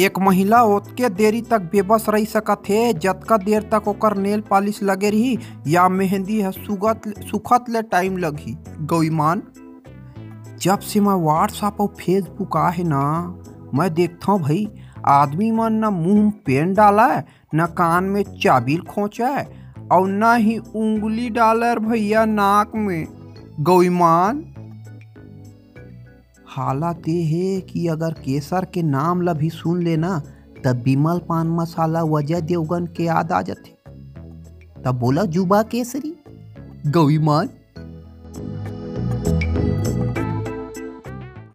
एक महिला ओतके देरी तक बेबस रही सकत हे, जतका देर तक ओकर नेल पॉलिश लगे रही, या मेहंदी है सुगत सुखत ले टाइम लगही। गौईमान, जब से मैं व्हाट्सएप और फेसबुक आहे ना, मैं देखता हूँ भाई, आदमी मन न मुँह पेन डाला है न कान में चाबिल खोचा है और न ही उंगली डालर भैया नाक में। गौईमान हालत ये है कि अगर केसर के नाम ला भी सुन लेना, तब बिमल पान मसाला वजय देवगन के याद आ जाते। तब बोला, जुबा केसरी। गौईमान